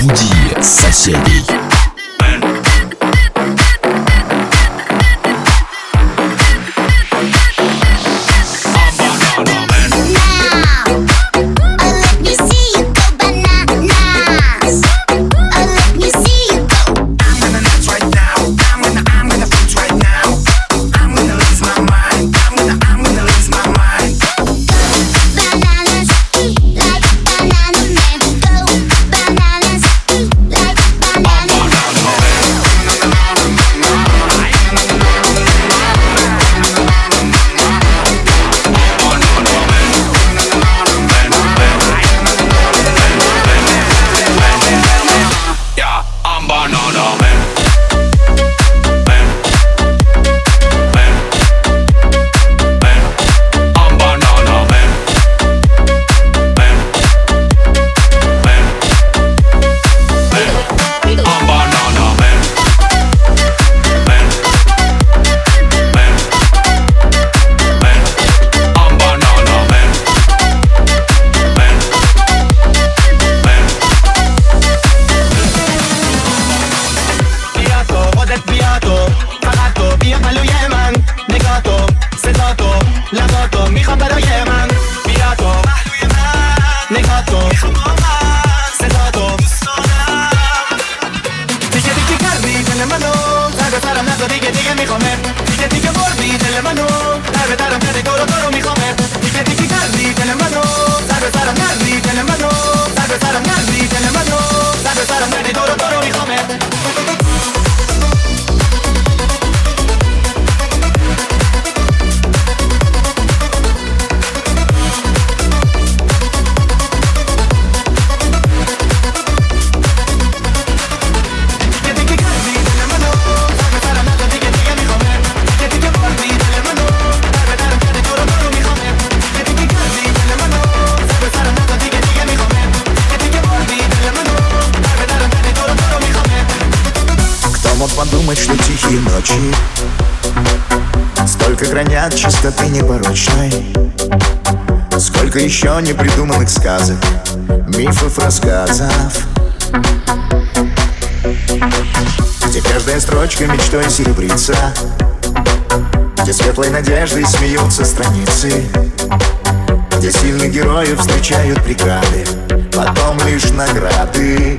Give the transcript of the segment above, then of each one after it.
Boudy, ça. взгляд чистоты непорочной Сколько еще непридуманных сказок, мифов, рассказов. Где каждая строчка мечтой серебрится. Где светлой надеждой смеются страницы. Где сильных героев встречают преграды Потом лишь награды.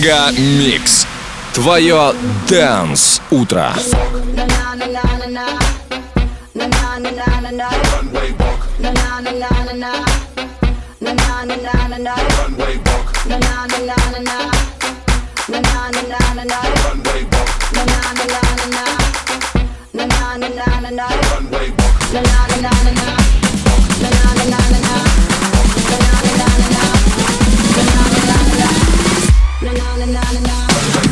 Мега Микс. Твое Дэнс Утро. Runway walk. na na na na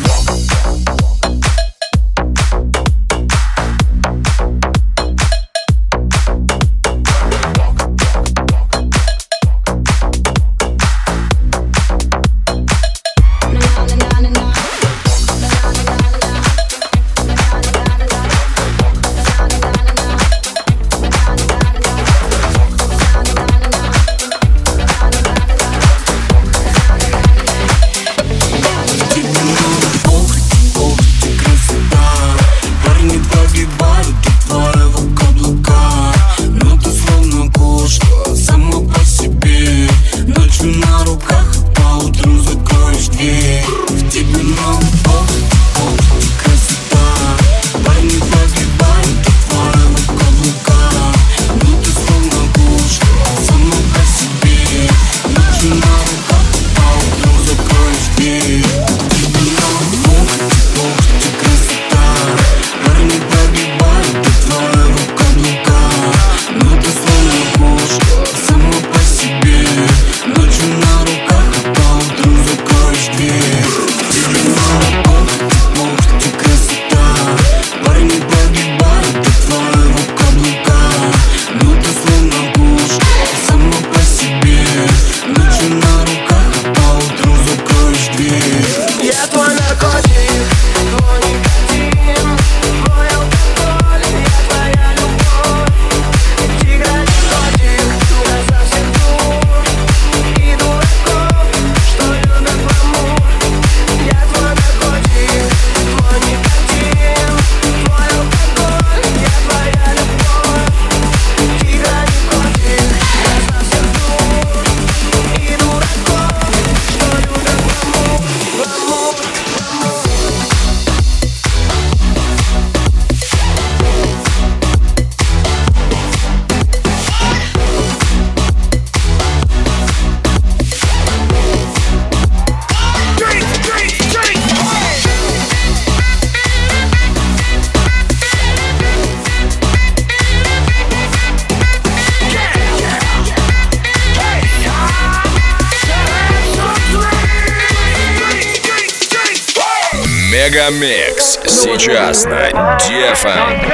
Мегамикс сейчас на Дефан. i.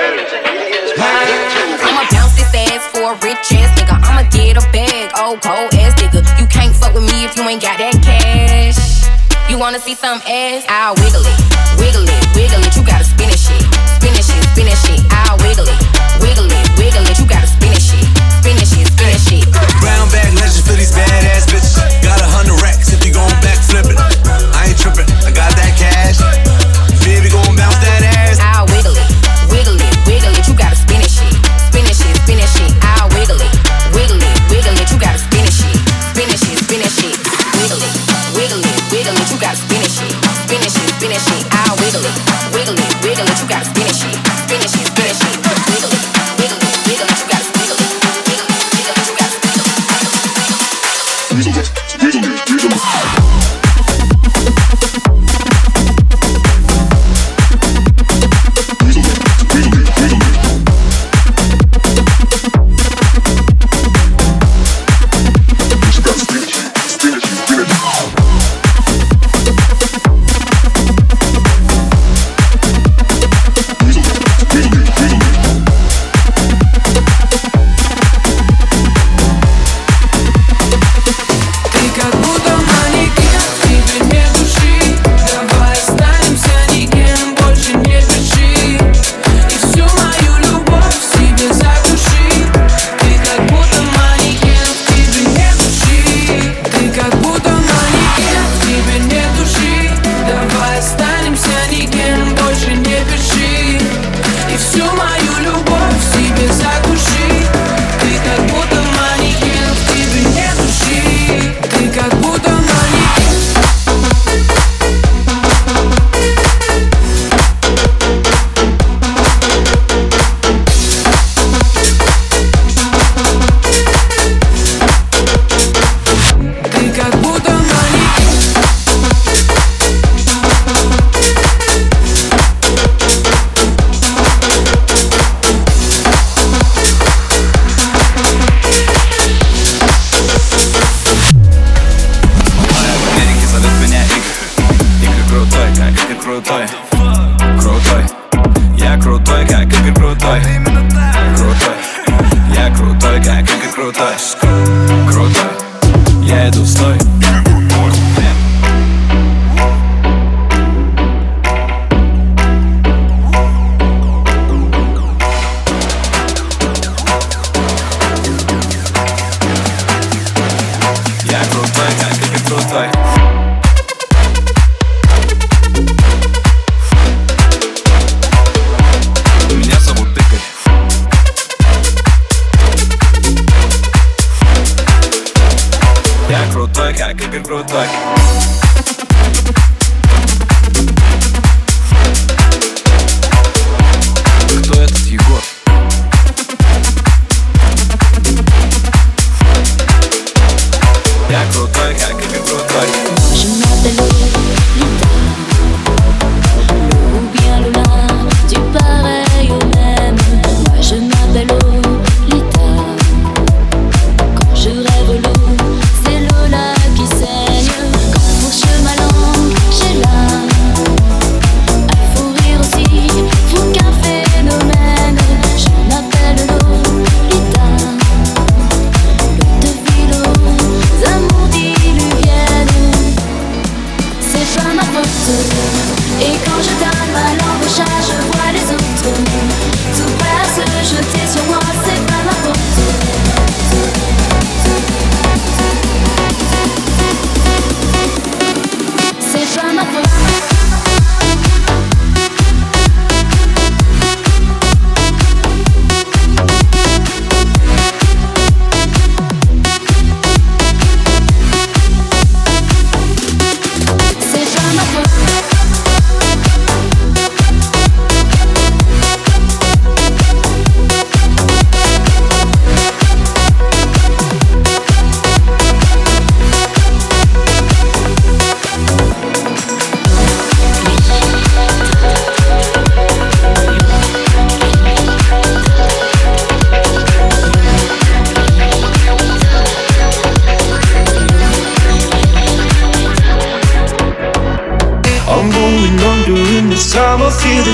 Oh, you got wanna see some ass? I'll wiggle it, wiggle it, wiggle it. You gotta spin it shit, spin it shit, spin it shit. I'll wiggle it, wiggle it, wiggle it. You gotta spin it shit, spin it shit, spin it shit. Brown bag for these badass bitches. Got a hundred racks if you gon' backflip it. I ain't trippin', I got that cash. Baby, gon' bounce that ass.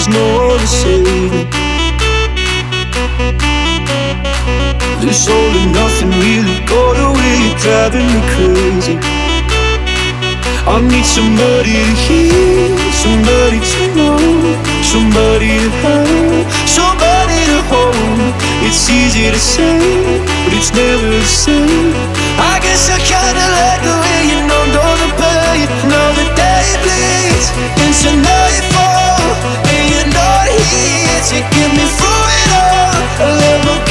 there's no other savior. There's only nothing really got away, you're driving me crazy. I need somebody to hear, somebody to know, somebody to have, somebody to hold. It's easy to say, but it's never the same. I guess I kinda like the way you know, know the pain, know the day it bleeds into nightfall years, you give me through it all.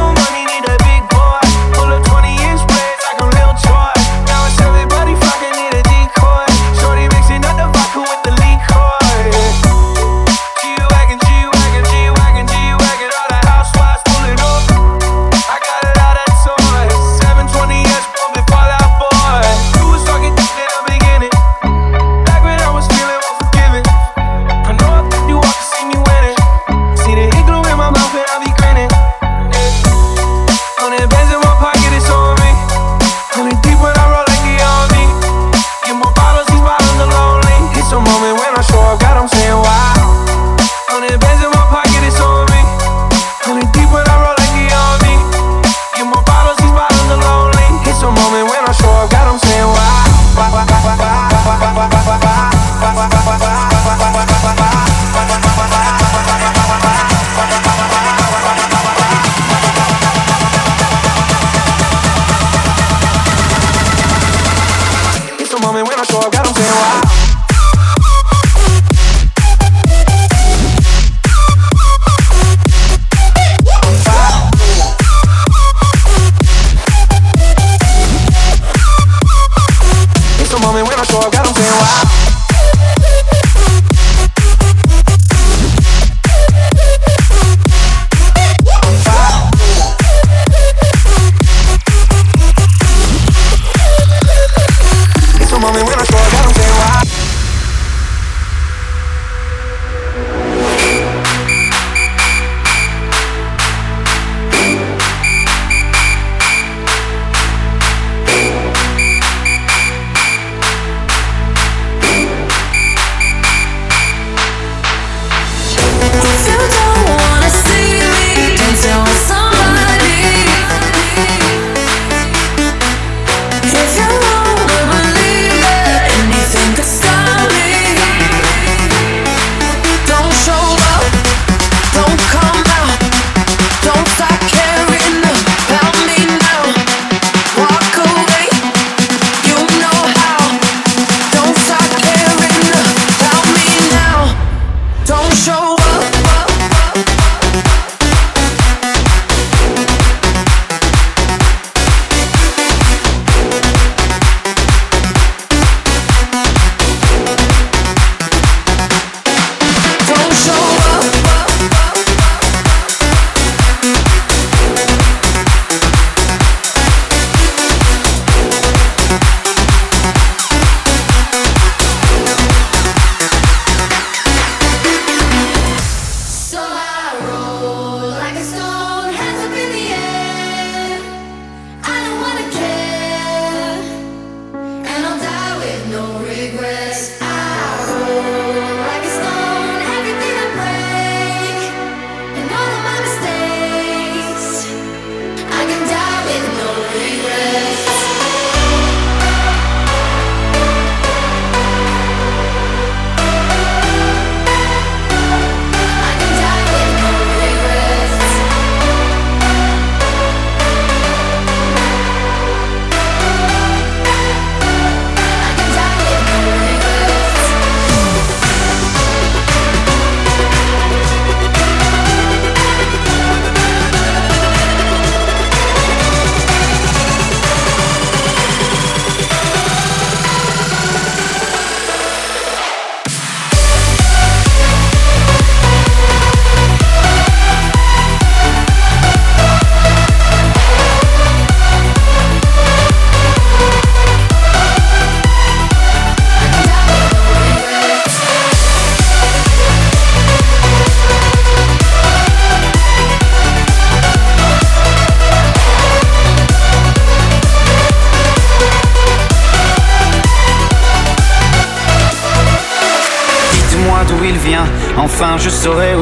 got them saying why.